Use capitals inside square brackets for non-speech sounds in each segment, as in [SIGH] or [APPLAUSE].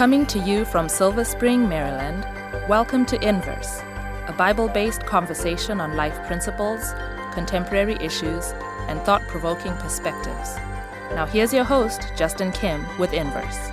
Coming to you from Silver Spring, Maryland, welcome to Inverse, a Bible based conversation on life principles, contemporary issues, and thought provoking perspectives. Now, here's your host, Justin Kim, with Inverse.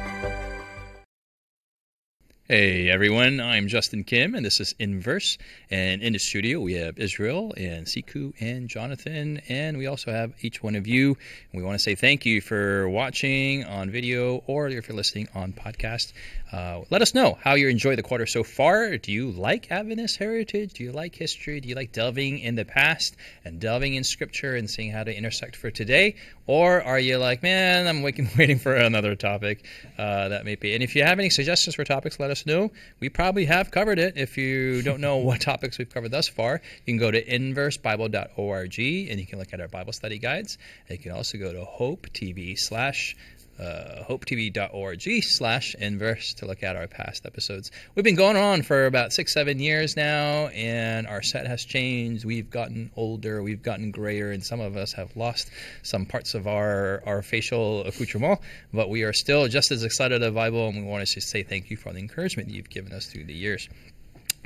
Hey everyone, I'm Justin Kim, and this is Inverse. And in the studio, we have Israel and Siku and Jonathan, and we also have each one of you. And we want to say thank you for watching on video or if you're listening on podcast. Uh, let us know how you enjoy the quarter so far. Do you like Adventist heritage? Do you like history? Do you like delving in the past and delving in scripture and seeing how to intersect for today? Or are you like, man, I'm waiting, [LAUGHS] waiting for another topic uh, that may be? And if you have any suggestions for topics, let us know. We probably have covered it. If you don't know what [LAUGHS] topics we've covered thus far, you can go to inversebible.org and you can look at our Bible study guides. And you can also go to Hope TV slash uh, hopetv.org slash inverse to look at our past episodes. We've been going on for about six, seven years now, and our set has changed. We've gotten older, we've gotten grayer, and some of us have lost some parts of our, our facial accoutrement, but we are still just as excited about the Bible, and we want to just say thank you for the encouragement you've given us through the years.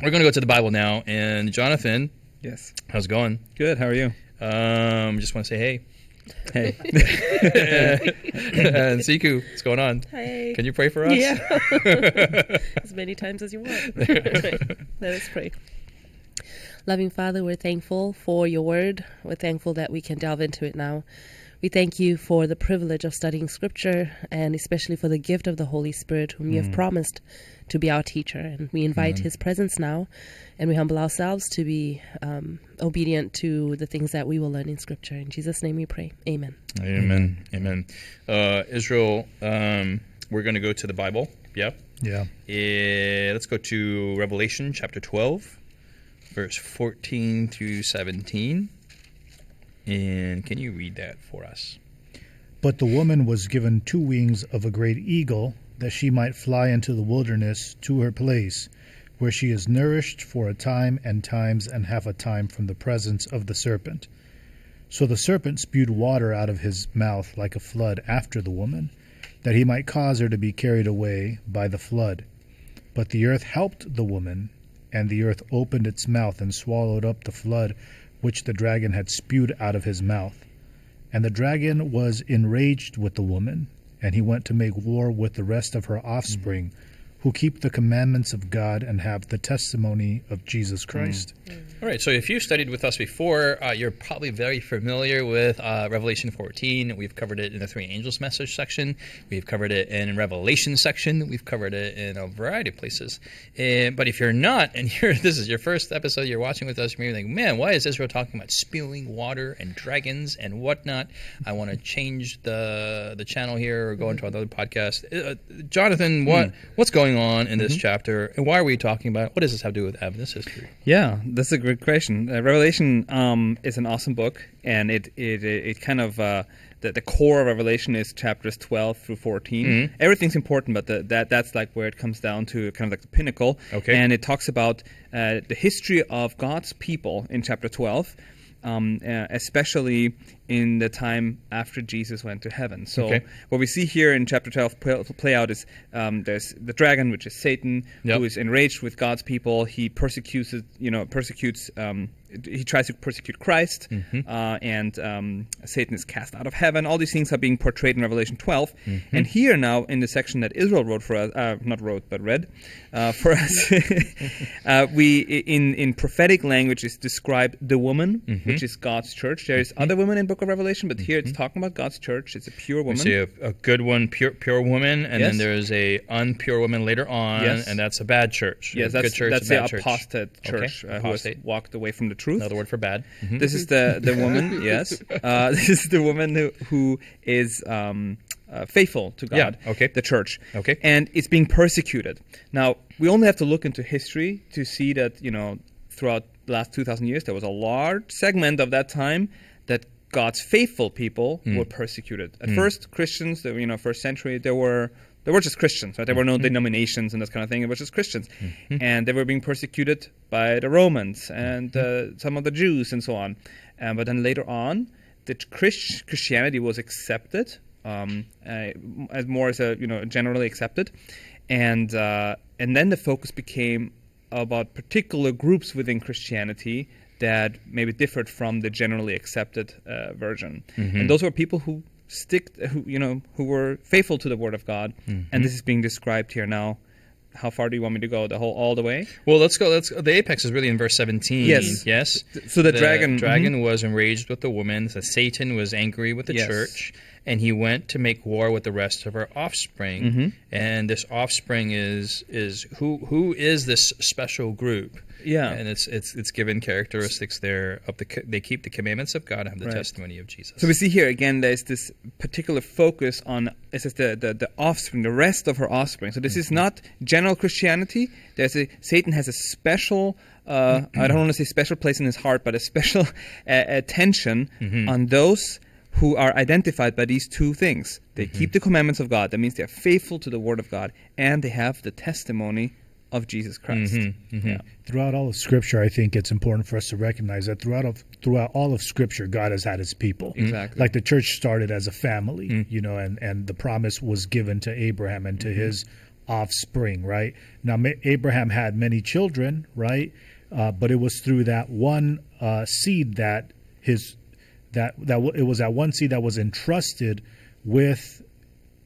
We're going to go to the Bible now, and Jonathan. Yes. How's it going? Good. How are you? Um, just want to say hey. Hey. [LAUGHS] and Siku, what's going on? Hi. Can you pray for us? Yeah. [LAUGHS] as many times as you want. [LAUGHS] Let us pray. Loving Father, we're thankful for your word. We're thankful that we can delve into it now. We thank you for the privilege of studying Scripture and especially for the gift of the Holy Spirit, whom you have mm. promised to be our teacher. And we invite his presence now, and we humble ourselves to be um, obedient to the things that we will learn in Scripture. In Jesus' name we pray. Amen. Amen. Amen. Uh, Israel, um, we're going to go to the Bible. Yeah. Yeah. Eh, let's go to Revelation chapter 12, verse 14 through 17. And can you read that for us? But the woman was given two wings of a great eagle, that she might fly into the wilderness to her place, where she is nourished for a time and times and half a time from the presence of the serpent. So the serpent spewed water out of his mouth like a flood after the woman, that he might cause her to be carried away by the flood. But the earth helped the woman, and the earth opened its mouth and swallowed up the flood which the dragon had spewed out of his mouth. And the dragon was enraged with the woman, and he went to make war with the rest of her offspring, who keep the commandments of God and have the testimony of Jesus Christ. All right, so if you've studied with us before, uh, you're probably very familiar with uh, Revelation 14. We've covered it in the Three Angels message section. We've covered it in Revelation section. We've covered it in a variety of places. Uh, but if you're not, and [LAUGHS] you're, this is your first episode you're watching with us, you're maybe like, man, why is Israel talking about spewing water and dragons and whatnot? I want to change the the channel here or go into another podcast. Uh, Jonathan, what what's going on in this chapter, and why are we talking about it? What does this have to do with Adventist history? Yeah, that's a great question. Uh, Revelation um, is an awesome book, and it it it, it kind of uh, the, the core of Revelation is chapters 12 through 14. Mm-hmm. Everything's important, but the, that that's like where it comes down to kind of like the pinnacle. Okay. And it talks about uh, the history of God's people in chapter 12. Um, uh, especially in the time after Jesus went to heaven. So Okay. what we see here in chapter 12 play, play out is um, there's the dragon, which is Satan, Yep. who is enraged with God's people. He persecutes, you know, persecutes. Um, he tries to persecute Christ, Mm-hmm. uh, and um, Satan is cast out of heaven. All these things are being portrayed in Revelation 12. Mm-hmm. And here now, in the section that Israel wrote for us, uh, not wrote but read uh, for us, [LAUGHS] uh, we in in prophetic language is describe the woman, Mm-hmm. which is God's church. There is other women in Book of Revelation, but here it's talking about God's church. It's a pure We woman. see a, a good one, pure pure woman, and then there's a unpure woman later on, Yes. and that's a bad church. Yes, that's church, that's the bad church. apostate Okay, church uh, who has walked away from the truth. Another word for bad. Mhm. This is the the woman. [LAUGHS] yes, uh, [LAUGHS] this is the woman who who is um, uh, faithful to Yeah, God. okay. The church. Okay. And it's being persecuted. Now we only have to look into history to see that you know throughout the last two thousand years there was a large segment of that time that God's faithful people Hmm. were persecuted. At first, Christians, the, you know, first century, there were there were just Christians, right? There were no Mm-hmm. denominations and this kind of thing. It was just Christians, and they were being persecuted by the Romans and Mm-hmm. uh, some of the Jews and so on. Um, but then later on, the Christ- Christianity was accepted um, uh, as more as a you know generally accepted, and uh, and then the focus became about particular groups within Christianity that maybe differed from the generally accepted uh, version, and those were people who stick who you know who were faithful to the Word of God, and this is being described here now. How far do you want me to go? The whole all the way? Well, let's go. Let's. The apex is really in verse seventeen. Yes. Yes. So the dragon- dragon was enraged with the woman. So Satan was angry with the Yes. church, and he went to make war with the rest of her offspring. Mm-hmm. And this offspring is is who who is this special group? Yeah. And it's it's it's given characteristics there of the they keep the commandments of God and have the Right. testimony of Jesus. So we see here again, there's this particular focus on it says the, the, the offspring, the rest of her offspring. So this is not general Christianity. There's a Satan has a special, uh, I don't want to say special place in his heart, but a special [LAUGHS] uh, attention on those who are identified by these two things. They keep the commandments of God. That means they are faithful to the Word of God, and they have the testimony of Jesus Christ. Mm-hmm, mm-hmm. Yeah. Throughout all of Scripture, I think it's important for us to recognize that throughout of, throughout all of Scripture, God has had His people. Mm-hmm. Exactly. Like the church started as a family, you know, and and the promise was given to Abraham and to his offspring. Right now, Ma- Abraham had many children, right? Uh, but it was through that one uh, seed that his that that w- it was that one seed that was entrusted with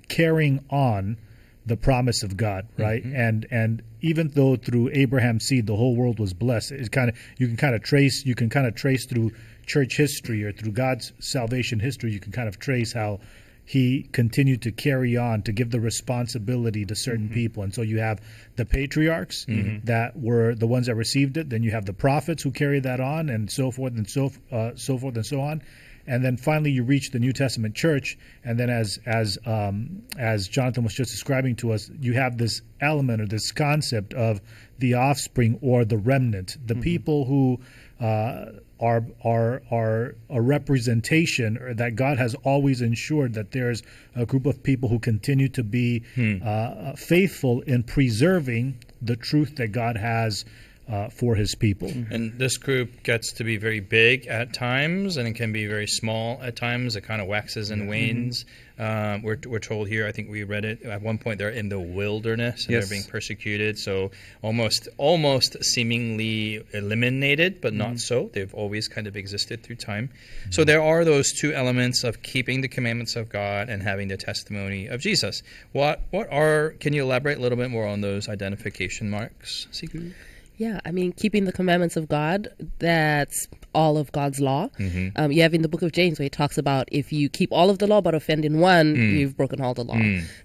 carrying on the promise of God, mm-hmm. right? And and even though through Abraham's seed the whole world was blessed, it kind of you can kind of trace you can kind of trace through church history or through God's salvation history, you can kind of trace how he continued to carry on to give the responsibility to certain mm-hmm. people. And so you have the patriarchs mm-hmm. that were the ones that received it, then you have the prophets who carried that on and so forth and so uh, so forth and so on and then finally you reach the New Testament church, and then as as um, as Jonathan was just describing to us, you have this element or this concept of the offspring or the remnant, the people who uh, are are are a representation, or that God has always ensured that there's a group of people who continue to be uh, faithful in preserving the truth that God has. Uh, for his people. And this group gets to be very big at times, and it can be very small at times. It kind of waxes and wanes. Um, we're, we're told here, I think we read it at one point. They're in the wilderness and Yes. they're being persecuted. So almost almost seemingly eliminated, but not so. They've always kind of existed through time. So there are those two elements of keeping the commandments of God and having the testimony of Jesus. What what are? Can you elaborate a little bit more on those identification marks, Siku? Yeah, I mean, keeping the commandments of God, that's all of God's law. Um, you have in the book of James where he talks about if you keep all of the law but offend in one, you've broken all the law.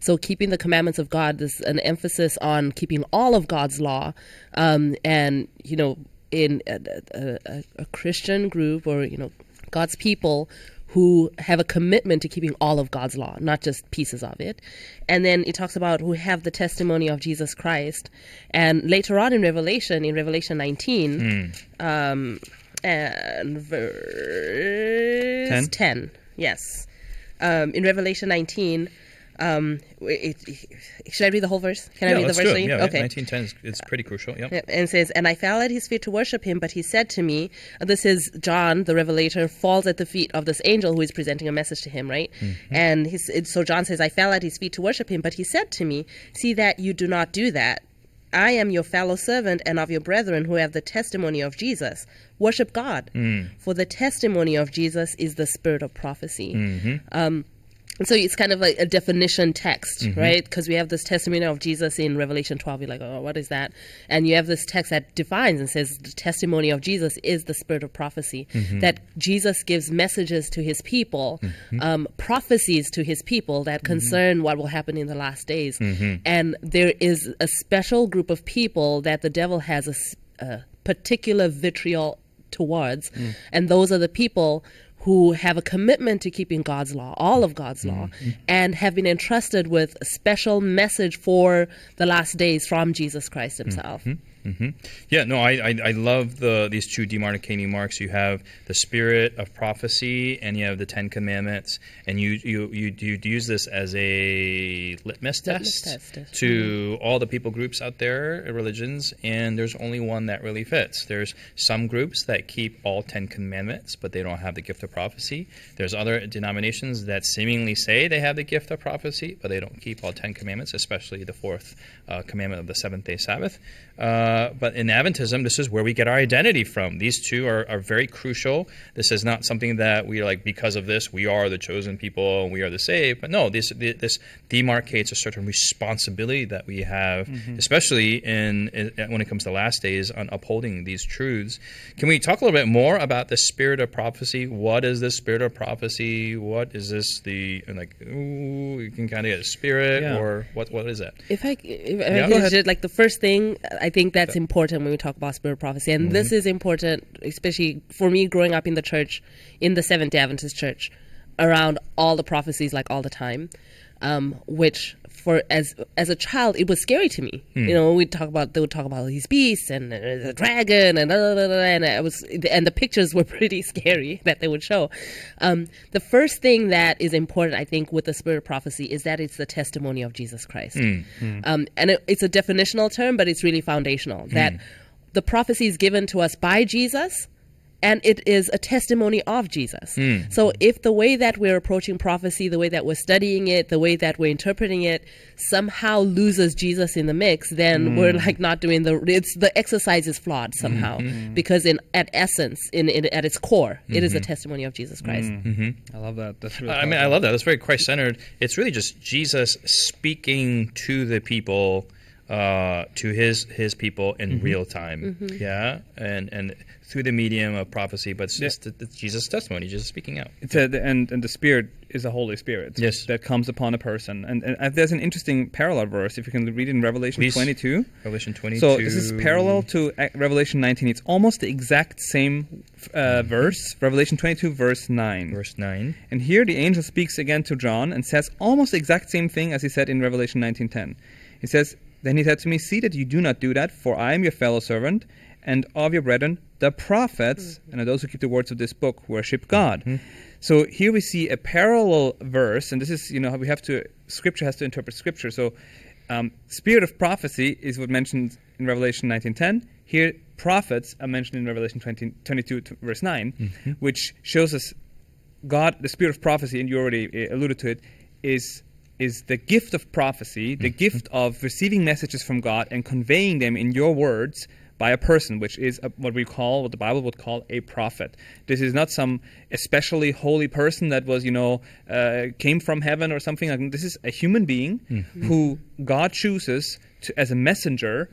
So, keeping the commandments of God, there's an emphasis on keeping all of God's law. Um, and, you know, in a, a, a Christian group or, you know, God's people who have a commitment to keeping all of God's law, not just pieces of it. And then it talks about who have the testimony of Jesus Christ. And later on in Revelation, in Revelation 19, um, and verse 10? 10, yes. Um, in Revelation 19, um, it, it- should I read the whole verse? Can I read the verse? do for it. you? Yeah, okay. 1910 is it's pretty crucial. Yep, And it says, And I fell at his feet to worship him, but he said to me, uh, This is John, the Revelator, falls at the feet of this angel who is presenting a message to him, right? And he's, it- so John says, I fell at his feet to worship him, but he said to me, See that you do not do that. I am your fellow servant and of your brethren who have the testimony of Jesus. Worship God, for the testimony of Jesus is the spirit of prophecy. Um, and so it's kind of like a definition text, mm-hmm. right? Because we have this testimony of Jesus in Revelation 12. You're like, oh, what is that? And you have this text that defines and says the testimony of Jesus is the spirit of prophecy. Mm-hmm. That Jesus gives messages to his people, mm-hmm. um, prophecies to his people that concern what will happen in the last days. And there is a special group of people that the devil has a particular vitriol towards. Mm. And those are the people who have a commitment to keeping God's law, all of God's law, mm-hmm. and have been entrusted with a special message for the last days from Jesus Christ himself. Mm-hmm. Yeah, no, I, I I love the these two demarcating marks. You have the spirit of prophecy, and you have the Ten Commandments, and you you you you use this as a litmus Litmus test, test. to all the people groups out there, uh, religions, and there's only one that really fits. There's some groups that keep all Ten Commandments, but they don't have the gift of prophecy. There's other denominations that seemingly say they have the gift of prophecy, but they don't keep all Ten Commandments, especially the fourth uh, commandment of the seventh day Sabbath. Uh, Uh, but in Adventism, this is where we get our identity from. These two are, are very crucial. This is not something that we like because of this we are the chosen people, and we are the saved. But no, this this demarcates a certain responsibility that we have, mm-hmm. especially in, in when it comes to last days on upholding these truths. Can we talk a little bit more about the spirit of prophecy? What is the spirit of prophecy? What is this the and like? Ooh, you can kind of get a spirit, Yeah. or what? What is that? If I, if, if Yeah, I go can ahead. just- like the first thing, I think that's important when we talk about spirit prophecy, and Mm-hmm. this is important, especially for me growing up in the church, in the Seventh Day Adventist church, around all the prophecies like all the time, um, which for as as a child it was scary to me. Hmm. You know, we talk about they would talk about these beasts and uh, the dragon and da, da, da, da, and it was and the pictures [LAUGHS] were pretty scary that they would show. Um, the first thing that is important, I think, with the spirit of prophecy is that it's the testimony of Jesus Christ. Um, and it, it's a definitional term, but it's really foundational. That the prophecy is given to us by Jesus, and it is a testimony of Jesus. Hmm. So if the way that we're approaching prophecy, the way that we're studying it, the way that we're interpreting it, somehow loses Jesus in the mix, then hmm. we're like not doing the. It's the exercise is flawed somehow hmm. because in at essence, in, in at its core, it is a testimony of Jesus Christ. I love that. That's really I mean, I love that. That's very Christ centered. It's really just Jesus speaking to the people, uh, to his his people in real time. Yeah, and and through the medium of prophecy, but it's just it's Jesus' testimony, Jesus speaking out. It's a, and and the Spirit is the Holy Spirit. Yes. that comes upon a person. And, and there's an interesting parallel verse if you can read in Revelation Please. 22. Revelation twenty. So this is parallel to uh, Revelation 19. It's almost the exact same uh, verse. Revelation 22, verse 9. verse nine. And here the angel speaks again to John and says almost the exact same thing as he said in Revelation 19:10. He says, "Then he said to me, See that you do not do that, for I am your fellow servant and of your brethren, the prophets, and those who keep the words of this book, worship God." So here we see a parallel verse, and this is you know we have to Scripture has to interpret Scripture. So um, spirit of prophecy is what mentioned in Revelation 19:10. Here, prophets are mentioned in Revelation 20, 22, to verse 9, which shows us God, the spirit of prophecy, and you already uh, alluded to it, is is the gift of prophecy, the gift of receiving messages from God and conveying them in your words by a person, which is a, what we call, what the Bible would call a prophet. This is not some especially holy person that was, you know, uh, came from heaven or something like that. This is a human being who God chooses to, as a messenger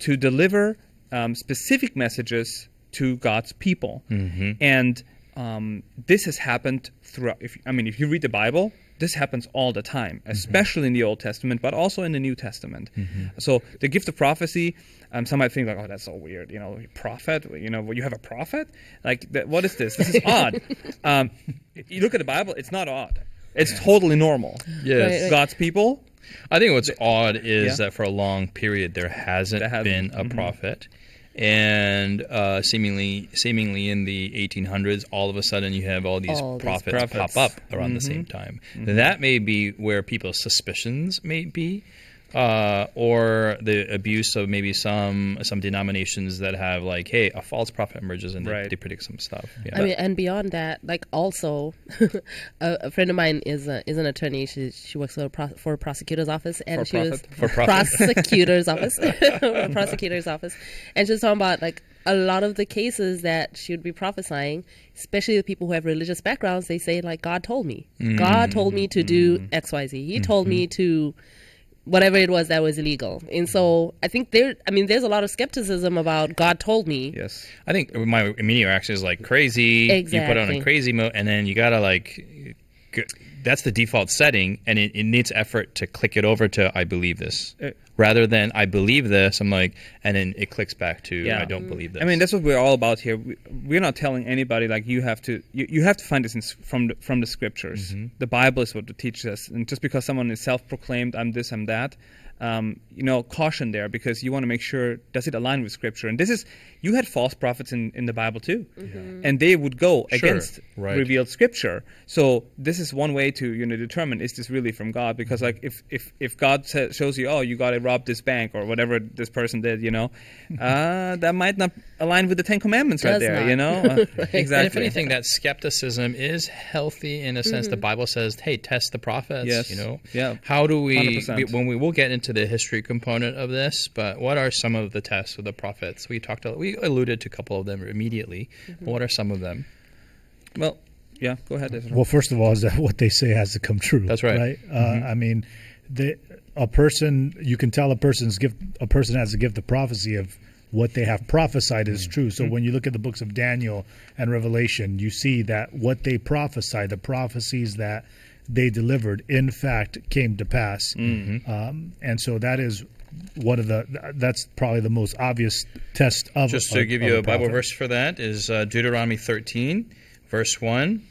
to deliver um, specific messages to God's people. And um, this has happened throughout. If, I mean, if you read the Bible, this happens all the time, especially in the Old Testament, but also in the New Testament. So the gift of prophecy, um, some might think like, oh, that's so weird. You know, prophet. You know, you have a prophet. Like, th- what is this? This is [LAUGHS] odd. Um, you look at the Bible; it's not odd. It's totally normal. Yes. Right, right. God's people. I think what's odd is yeah. that for a long period there hasn't, There hasn't. been a prophet, and uh, seemingly, seemingly in the 1800s, all of a sudden you have all these All these prophets, prophets. pop up around the same time. That may be where people's suspicions may be. Uh, or the abuse of maybe some some denominations that have like, hey, a false prophet emerges and they, Right. they predict some stuff. Yeah. I mean, and beyond that, like also, [LAUGHS] a, a friend of mine is a, is an attorney. She she works for a, pro, for a prosecutor's office, and For she was. For profit. prosecutor's [LAUGHS] office, [LAUGHS] a prosecutor's office, and she was talking about like a lot of the cases that she would be prophesying, especially the people who have religious backgrounds. They say like, God told me, God mm. told me to do mm. X Y Z. He mm-hmm. told me to. Whatever it was that was illegal, and so I think there. I mean, there's a lot of skepticism about God told me. Yes. I think my immediate reaction is like crazy. You put on a crazy mode, and then you gotta like g- that's the default setting, and it, it needs effort to click it over to I believe this, Uh, rather than I believe this. I'm like, and then it clicks back to Yeah. I don't believe this. I mean, that's what we're all about here. We, we're not telling anybody like you have to. You, you have to find this in, from the, from the scriptures. The Bible is what it teaches us, and just because someone is self-proclaimed, I'm this, I'm that. Um, you know, caution there because you want to make sure does it align with scripture. And this is you had false prophets in, in the Bible too, and they would go Sure, against right. revealed scripture. So this is one way to you know determine is this really from God? Because like if if if God sa- shows you oh you got to rob this bank or whatever this person did, you know, [LAUGHS] uh, that might not align with the Ten Commandments right there. not. You know, [LAUGHS] Uh, And if anything, that skepticism is healthy in a sense. The Bible says, "Hey, test the prophets." Yes. You know. Yeah. How do we, we? When we will get into the history component of this, but what are some of the tests of the prophets? We talked. a- We alluded to a couple of them immediately. But what are some of them? well, yeah. Go ahead. Ezra. Well, first of all, is that what they say has to come true. That's right. Right. Uh, mm-hmm. I mean, the, a person you can tell a person's gift. A person has a gift of prophecy of what they have prophesied is mm-hmm. true. So when you look at the books of Daniel and Revelation, you see that what they prophesy, the prophecies that they delivered, in fact, came to pass. Um, and so that is one of the. That's probably the most obvious test of. Just of- to give you a Bible verse for that is uh, Deuteronomy 13, verse 1.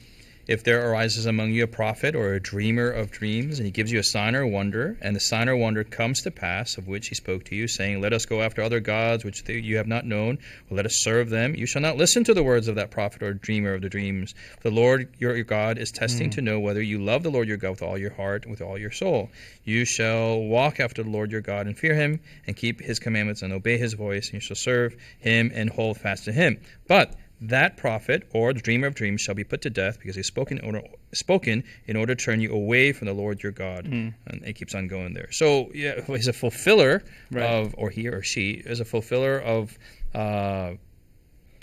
If there arises among you a prophet or a dreamer of dreams, and he gives you a sign or wonder, and the sign or wonder comes to pass, of which he spoke to you, saying, Let us go after other gods which you have not known, or let us serve them, you shall not listen to the words of that prophet or dreamer of the dreams. The Lord your, your God is testing hmm. to know whether you love the Lord your God with all your heart and with all your soul. You shall walk after the Lord your God and fear him, and keep his commandments and obey his voice, and you shall serve him and hold fast to him. But that prophet or the dreamer of dreams shall be put to death because he's spoken in order, spoken in order to turn you away from the Lord your God. And it keeps on going there. So yeah, [LAUGHS] he's a fulfiller Right. of, or he or she is a fulfiller of uh,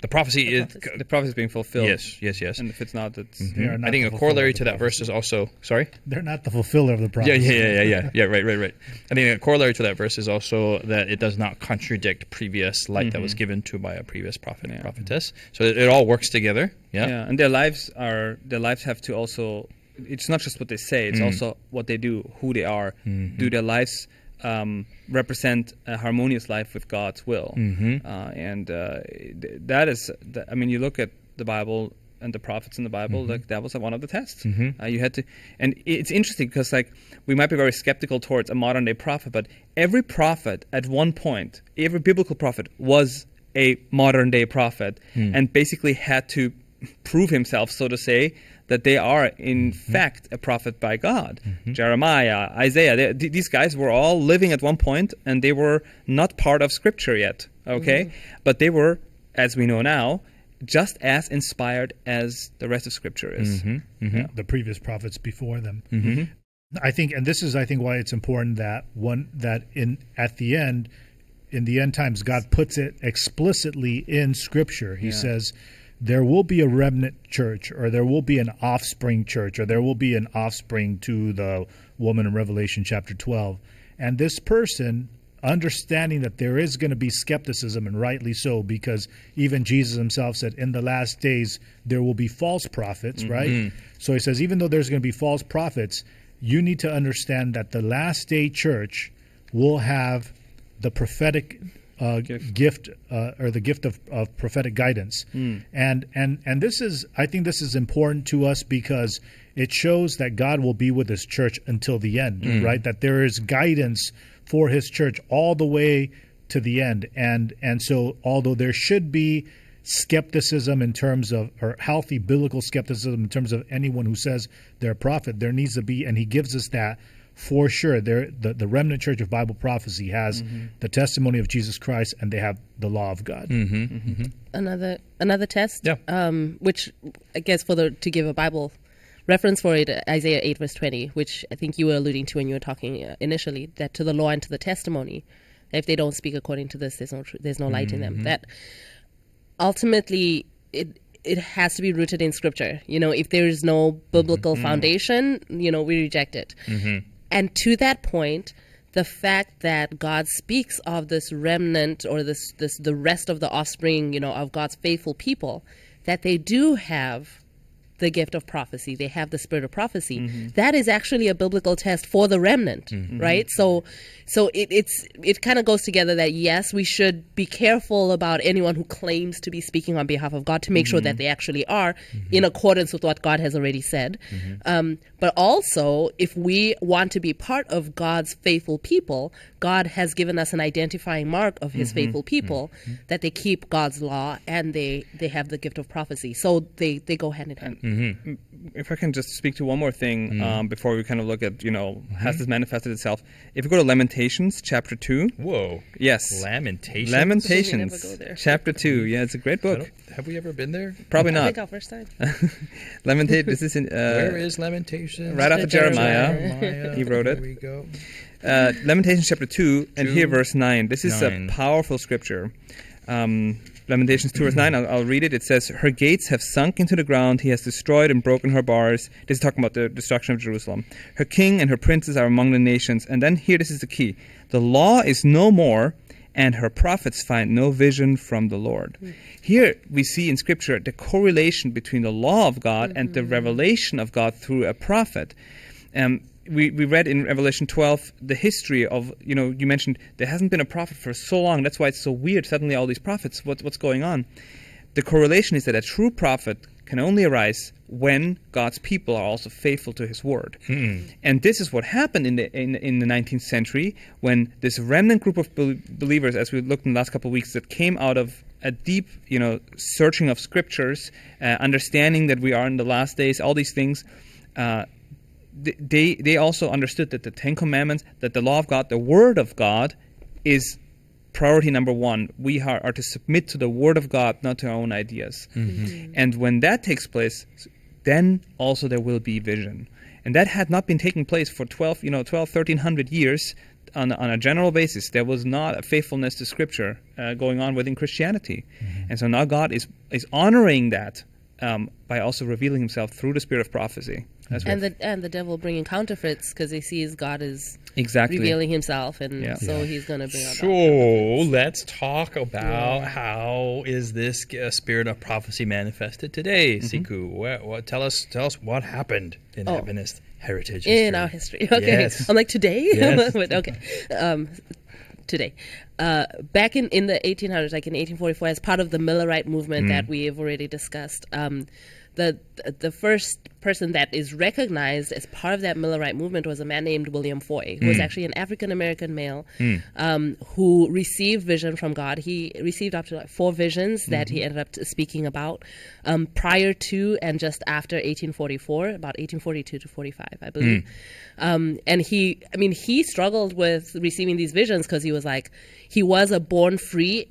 the prophecy. is, the prophecy is being fulfilled. yes, yes, yes. And if it's not, it's They are I think a corollary to that verse is also sorry. They're not the fulfiller of the prophecy. yeah, yeah, yeah, yeah, yeah. Right, right, right, right. [LAUGHS] I think a corollary to that verse is also that it does not contradict previous light that was given to by a previous prophet and Yeah. prophetess. So it, it all works together. Yeah. yeah. And their lives are their lives have to also. It's not just what they say; it's Mm. also what they do, who they are. Mm-hmm. Do their lives um, represent a harmonious life with God's will? Mhm. Uh, and uh, that is, I mean, you look at the Bible and the prophets in the Bible, Mm-hmm. like that was one of the tests. Uh, you had to, and it's interesting because like we might be very skeptical towards a modern day prophet, but every prophet at one point, every biblical prophet was a modern day prophet, Hmm. and basically had to prove himself, so to say. That they are in Mm-hmm. fact a prophet by God. Mm-hmm. Jeremiah, Isaiah, they, th- these guys were all living at one point and they were not part of Scripture yet, okay? Mm-hmm. But they were, as we know now, just as inspired as the rest of Scripture is. Mm-hmm. mm-hmm. the previous prophets before them. I think, and this is, I think, why it's important that one that in at the end, in the end times, God puts it explicitly in Scripture. He Yeah. says, "There will be a remnant church, or there will be an offspring church, or there will be an offspring to the woman in Revelation chapter twelve." And this person, understanding that there is going to be skepticism, and rightly so, because even Jesus himself said, "In the last days there will be false prophets." Mm-hmm. Right. So he says, even though there's going to be false prophets, you need to understand that the last day church will have the prophetic uh, Gift. gift, uh, or the gift of, of prophetic guidance. And and and this is I think this is important to us because it shows that God will be with his church until the end, right? That there is guidance for his church all the way to the end. And and so although there should be skepticism in terms of or healthy biblical skepticism in terms of anyone who says they're a prophet, there needs to be and he gives us that for sure. There the, the remnant church of Bible prophecy has mm-hmm. the testimony of Jesus Christ and they have the law of God. Mm-hmm. Mm-hmm. another another test? Yeah. um, which i guess for the to give a bible reference for it isaiah 8 verse 20 which i think you were alluding to when you were talking uh, initially that to the law and to the testimony if they don't speak according to this there's no tr- there's no light in them. That ultimately it it has to be rooted in scripture. You know if there is no biblical foundation you know we reject it and to that point the fact that God speaks of this remnant or this this the rest of the offspring, you know, of God's faithful people, that they do have the gift of prophecy, they have the spirit of prophecy. Mm-hmm. That is actually a biblical test for the remnant, mm-hmm. right? So, so it, it's it kind of goes together that yes, we should be careful about anyone who claims to be speaking on behalf of God to make sure that mm-hmm. they actually are in accordance with what God has already said. Um, but also, if we want to be part of God's faithful people, God has given us an identifying mark of His mm-hmm. faithful mm-hmm. people that they keep God's law and they they have the gift of prophecy. So they they go hand in hand. Mm-hmm. Mm, if I can just speak to one more thing um, before we kind of look at, you know, has this manifested itself? If we go to Lamentations chapter 2, Whoa. yes. Lamentations. Lamentations chapter 2. Yeah, it's a great I book. Don't- Have we ever been there? Probably I not. think our first time. [LAUGHS] Lamentate, this is in. Uh, Where is Lamentations? right after Jeremiah. Jeremiah. He wrote it. There we go. Uh, Lamentations chapter 2, and Two, here verse 9. This is nine. a powerful scripture. Um, Lamentations 2, verse 9, I'll, I'll read it. It says, Her gates have sunk into the ground, he has destroyed and broken her bars. This is talking about the destruction of Jerusalem. Her king and her princes are among the nations. And then here, this is the key the law is no more, and her prophets find no vision from the Lord. Here we see in Scripture the correlation between the law of God and the revelation of God through a prophet. Um, we, we read in Revelation 12 the history of, you know, you mentioned there hasn't been a prophet for so long. That's why it's so weird. Suddenly, all these prophets, what, what's going on? The correlation is that a true prophet can only arise when God's people are also faithful to His word. And this is what happened in the in, in the 19th century when this remnant group of bel- believers, as we looked in the last couple of weeks, that came out of a deep, you know, searching of scriptures, uh, understanding that we are in the last days, all these things. Uh, they they also understood that the Ten Commandments, that the law of God, the Word of God, is priority number one. We are, are to submit to the Word of God, not to our own ideas. And when that takes place, then also there will be vision. And that had not been taking place for 12, you know, 12, 1300 years on, on a general basis. There was not a faithfulness to Scripture uh, going on within Christianity. And so now God is, is honoring that um, by also revealing himself through the spirit of prophecy. That's and what- the and the devil bringing counterfeits because he sees God is exactly. revealing himself, and Yeah. so he's going to bring. So let's talk about how is this uh, spirit of prophecy manifested today, Siku? What, what, tell us, tell us what happened in Oh. Adventist heritage in our history. [LAUGHS] Okay, Yes. I'm like today. Yes. [LAUGHS] But okay, um, today. Uh, back in, in the 1800s, like in 1844, as part of the Millerite movement that we have already discussed, um, the the first person that is recognized as part of that Millerite movement was a man named William Foy, who was actually an African American male um, who received vision from God. He received up to like four visions that he ended up speaking about um, prior to and just after 1844, about 1842 to 45, I believe. Um, and he, I mean, he struggled with receiving these visions because he was like, he was a born free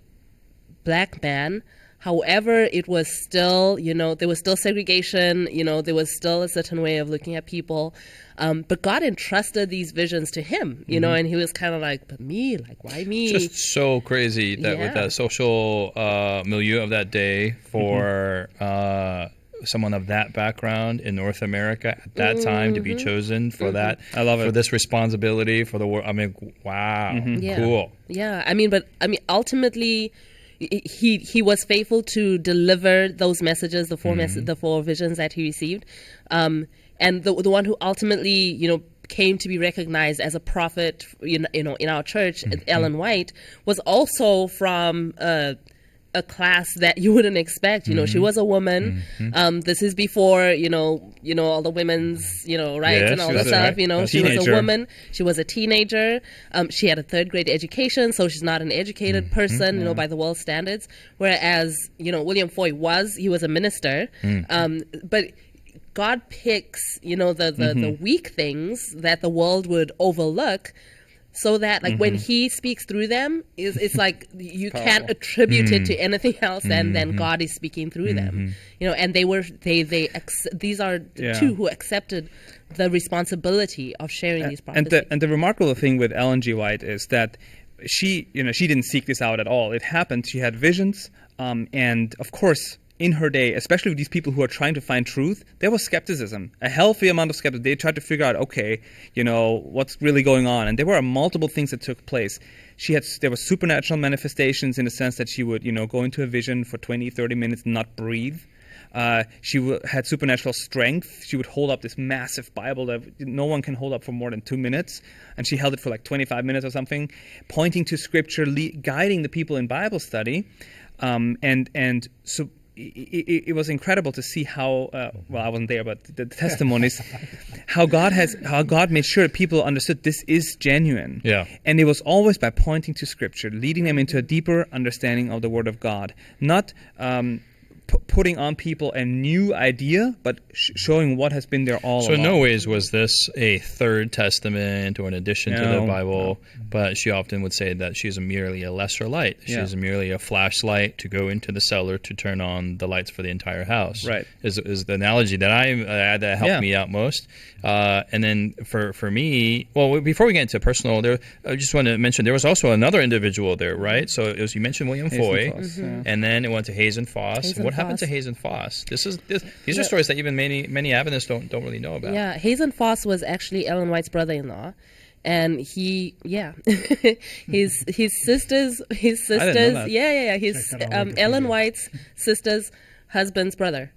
black man. However, it was still, you know, there was still segregation, you know, there was still a certain way of looking at people. Um, but God entrusted these visions to him, you know, and he was kind of like, but me, like, why me? Just so crazy that with Yeah. the social uh, milieu of that day for uh, someone of that background in North America at that time to be mm-hmm. chosen for mm-hmm. that. I love for it. this responsibility for the world. I mean, wow, mm-hmm. Yeah. cool. Yeah, I mean, but I mean, ultimately, he- he he was faithful to deliver those messages, the 4 mess- the four visions that he received, um, and the the one who ultimately, you know, came to be recognized as a prophet, you know, you know in our church, Ellen White, was also from. Uh, a class that you wouldn't expect. You know, she was a woman. Um, this is before you know, you know all the women's you know rights Yeah, and all she that was a- stuff. You know, she was a woman. She was a teenager. Um, she had a third grade education, so she's not an educated Mm-hmm. person, you know, by the world standards. Whereas, you know, William Foy was, he was a minister. Mm. Um, but God picks, you know, the, the, the Mm-hmm. weak things that the world would overlook. So that, like, Mm-hmm. when he speaks through them, is it's [LAUGHS] like you can't attribute it to Mm. anything else, and then Mm-hmm. God is speaking through them. You know, and they were they they ex- these are Yeah. two who accepted the responsibility of sharing these and the and the remarkable thing with Ellen G. White is that she, you know, she didn't seek this out at all. It happened. She had visions, um, and of course, in her day, especially with these people who are trying to find truth, there was skepticism, a healthy amount of skepticism. They tried to figure out, okay, you know, what's really going on, and there were multiple things that took place. She had there were supernatural manifestations in the sense that she would, you know, go into a vision for 20, 30 minutes not breathe. Uh, she w- had supernatural strength. She would hold up this massive Bible that no one can hold up for more than two minutes, and she held it for like 25 minutes or something, pointing to Scripture, le- guiding the people in Bible study, um, and and so. It, it, was incredible to see how uh, well I wasn't there, but the [LAUGHS] testimonies, how God has how God made sure people understood this is genuine. Yeah. And it was always by pointing to Scripture, leading them into a deeper understanding of the Word of God, not um, p- putting on people a new idea, but sh- showing what has been there all along. So in no ways was this a third testament or an addition to the No, Bible, but she often would say that she's a merely a lesser light. Yeah. She's merely a flashlight to go into the cellar to turn on the lights for the entire house. Right. Is, is the analogy that I uh, that helped Yeah. me out most. Uh, and then for for me, well, before we get into personal, there I just want to mention there was also another individual there, right? So it was you mentioned William Hazen Foy, Foss, yeah. and then it went to Hazen Foss. Hazen what happened to. Hazen Foss? This is this, these are stories that even many many Adventists don't don't really know about. Yeah, Hazen Foss was actually Ellen White's brother-in-law, and he, yeah, [LAUGHS] his his sisters, his sisters, yeah, yeah, yeah, his Check out on um, Ellen White's sister's husband's brother.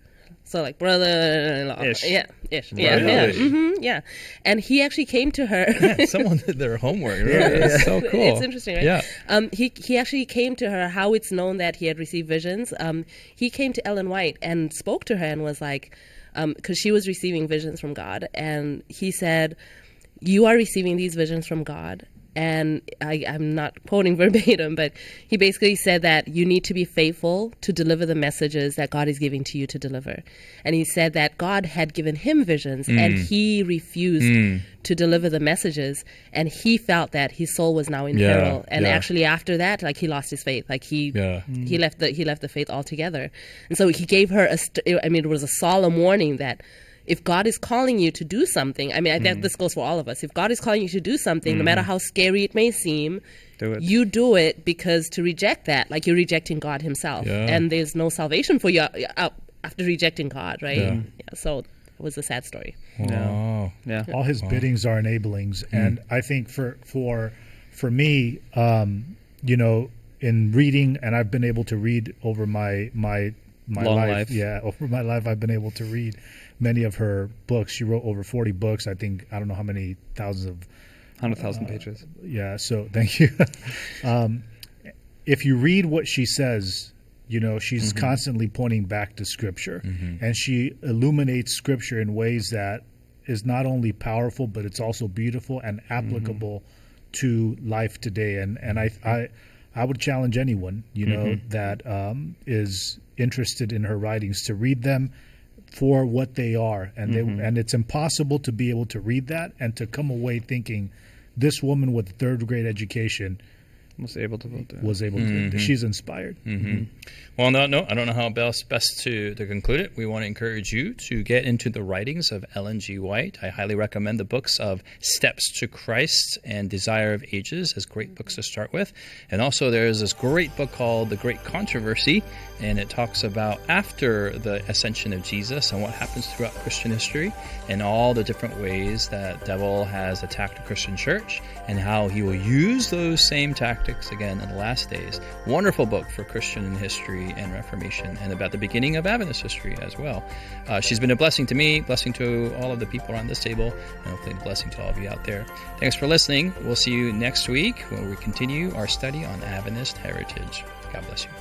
So like brother-in-law, Ish. yeah, ish, yeah, yeah, Really? hmm yeah. And he actually came to her. Yeah, someone did their homework. [LAUGHS] Right? That's so cool. It's interesting, right? Yeah. Um, he he actually came to her. How it's known that he had received visions. Um, he came to Ellen White and spoke to her and was like, because she was receiving visions from God, and he said, "You are receiving these visions from God." And I, I'm not quoting [LAUGHS] verbatim, but he basically said that you need to be faithful to deliver the messages that God is giving to you to deliver. And he said that God had given him visions and mm. he refused mm. to deliver the messages. And he felt that his soul was now in Yeah, peril. And yeah. actually, after that, like he lost his faith. Like he Yeah. he mm. left the he left the faith altogether. And so he gave her a. St- I mean, it was a solemn warning that if God is calling you to do something, I mean, I Mm. think this goes for all of us. If God is calling you to do something, no matter how scary it may seem, Do it. you do it because to reject that, like you're rejecting God Himself, Yeah. and there's no salvation for you uh, after rejecting God, right? Yeah. so it was a sad story. Wow. Yeah. all his biddings are enablings and i think for for for me um you know in reading and i've been able to read over my my my life, life. yeah [LAUGHS] over my life i've been able to read many of her books. She wrote over 40 books i think i don't know how many thousands of 100,000 uh, pages. yeah so [LAUGHS] thank you. Um, if you read what she says you know she's mm-hmm. constantly pointing back to scripture. Mm-hmm. And she illuminates scripture in ways that is not only powerful but it's also beautiful and mm-hmm. applicable to life today. And and i i i would challenge anyone you know that um, is interested in her writings to read them for what they are. And they mm-hmm. and it's impossible to be able to read that and to come away thinking this woman with a third grade education Was able to vote. there. was able to mm-hmm. she's inspired mm-hmm. Mm-hmm. Well, on that note, I don't know how best best to, to conclude it. We want to encourage you to get into the writings of Ellen G. White. I highly recommend the books of Steps to Christ and Desire of Ages as great books to start with. And also, there's this great book called The Great Controversy, and it talks about after the ascension of Jesus and what happens throughout Christian history and all the different ways that devil has attacked the Christian church and how he will use those same tactics again in the last days. Wonderful book for Christian history and Reformation and about the beginning of Adventist history as well. Uh, she's been a blessing to me, blessing to all of the people around this table, and hopefully a blessing to all of you out there. Thanks for listening. We'll see you next week when we continue our study on Adventist heritage. God bless you.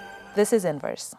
this is Inverse.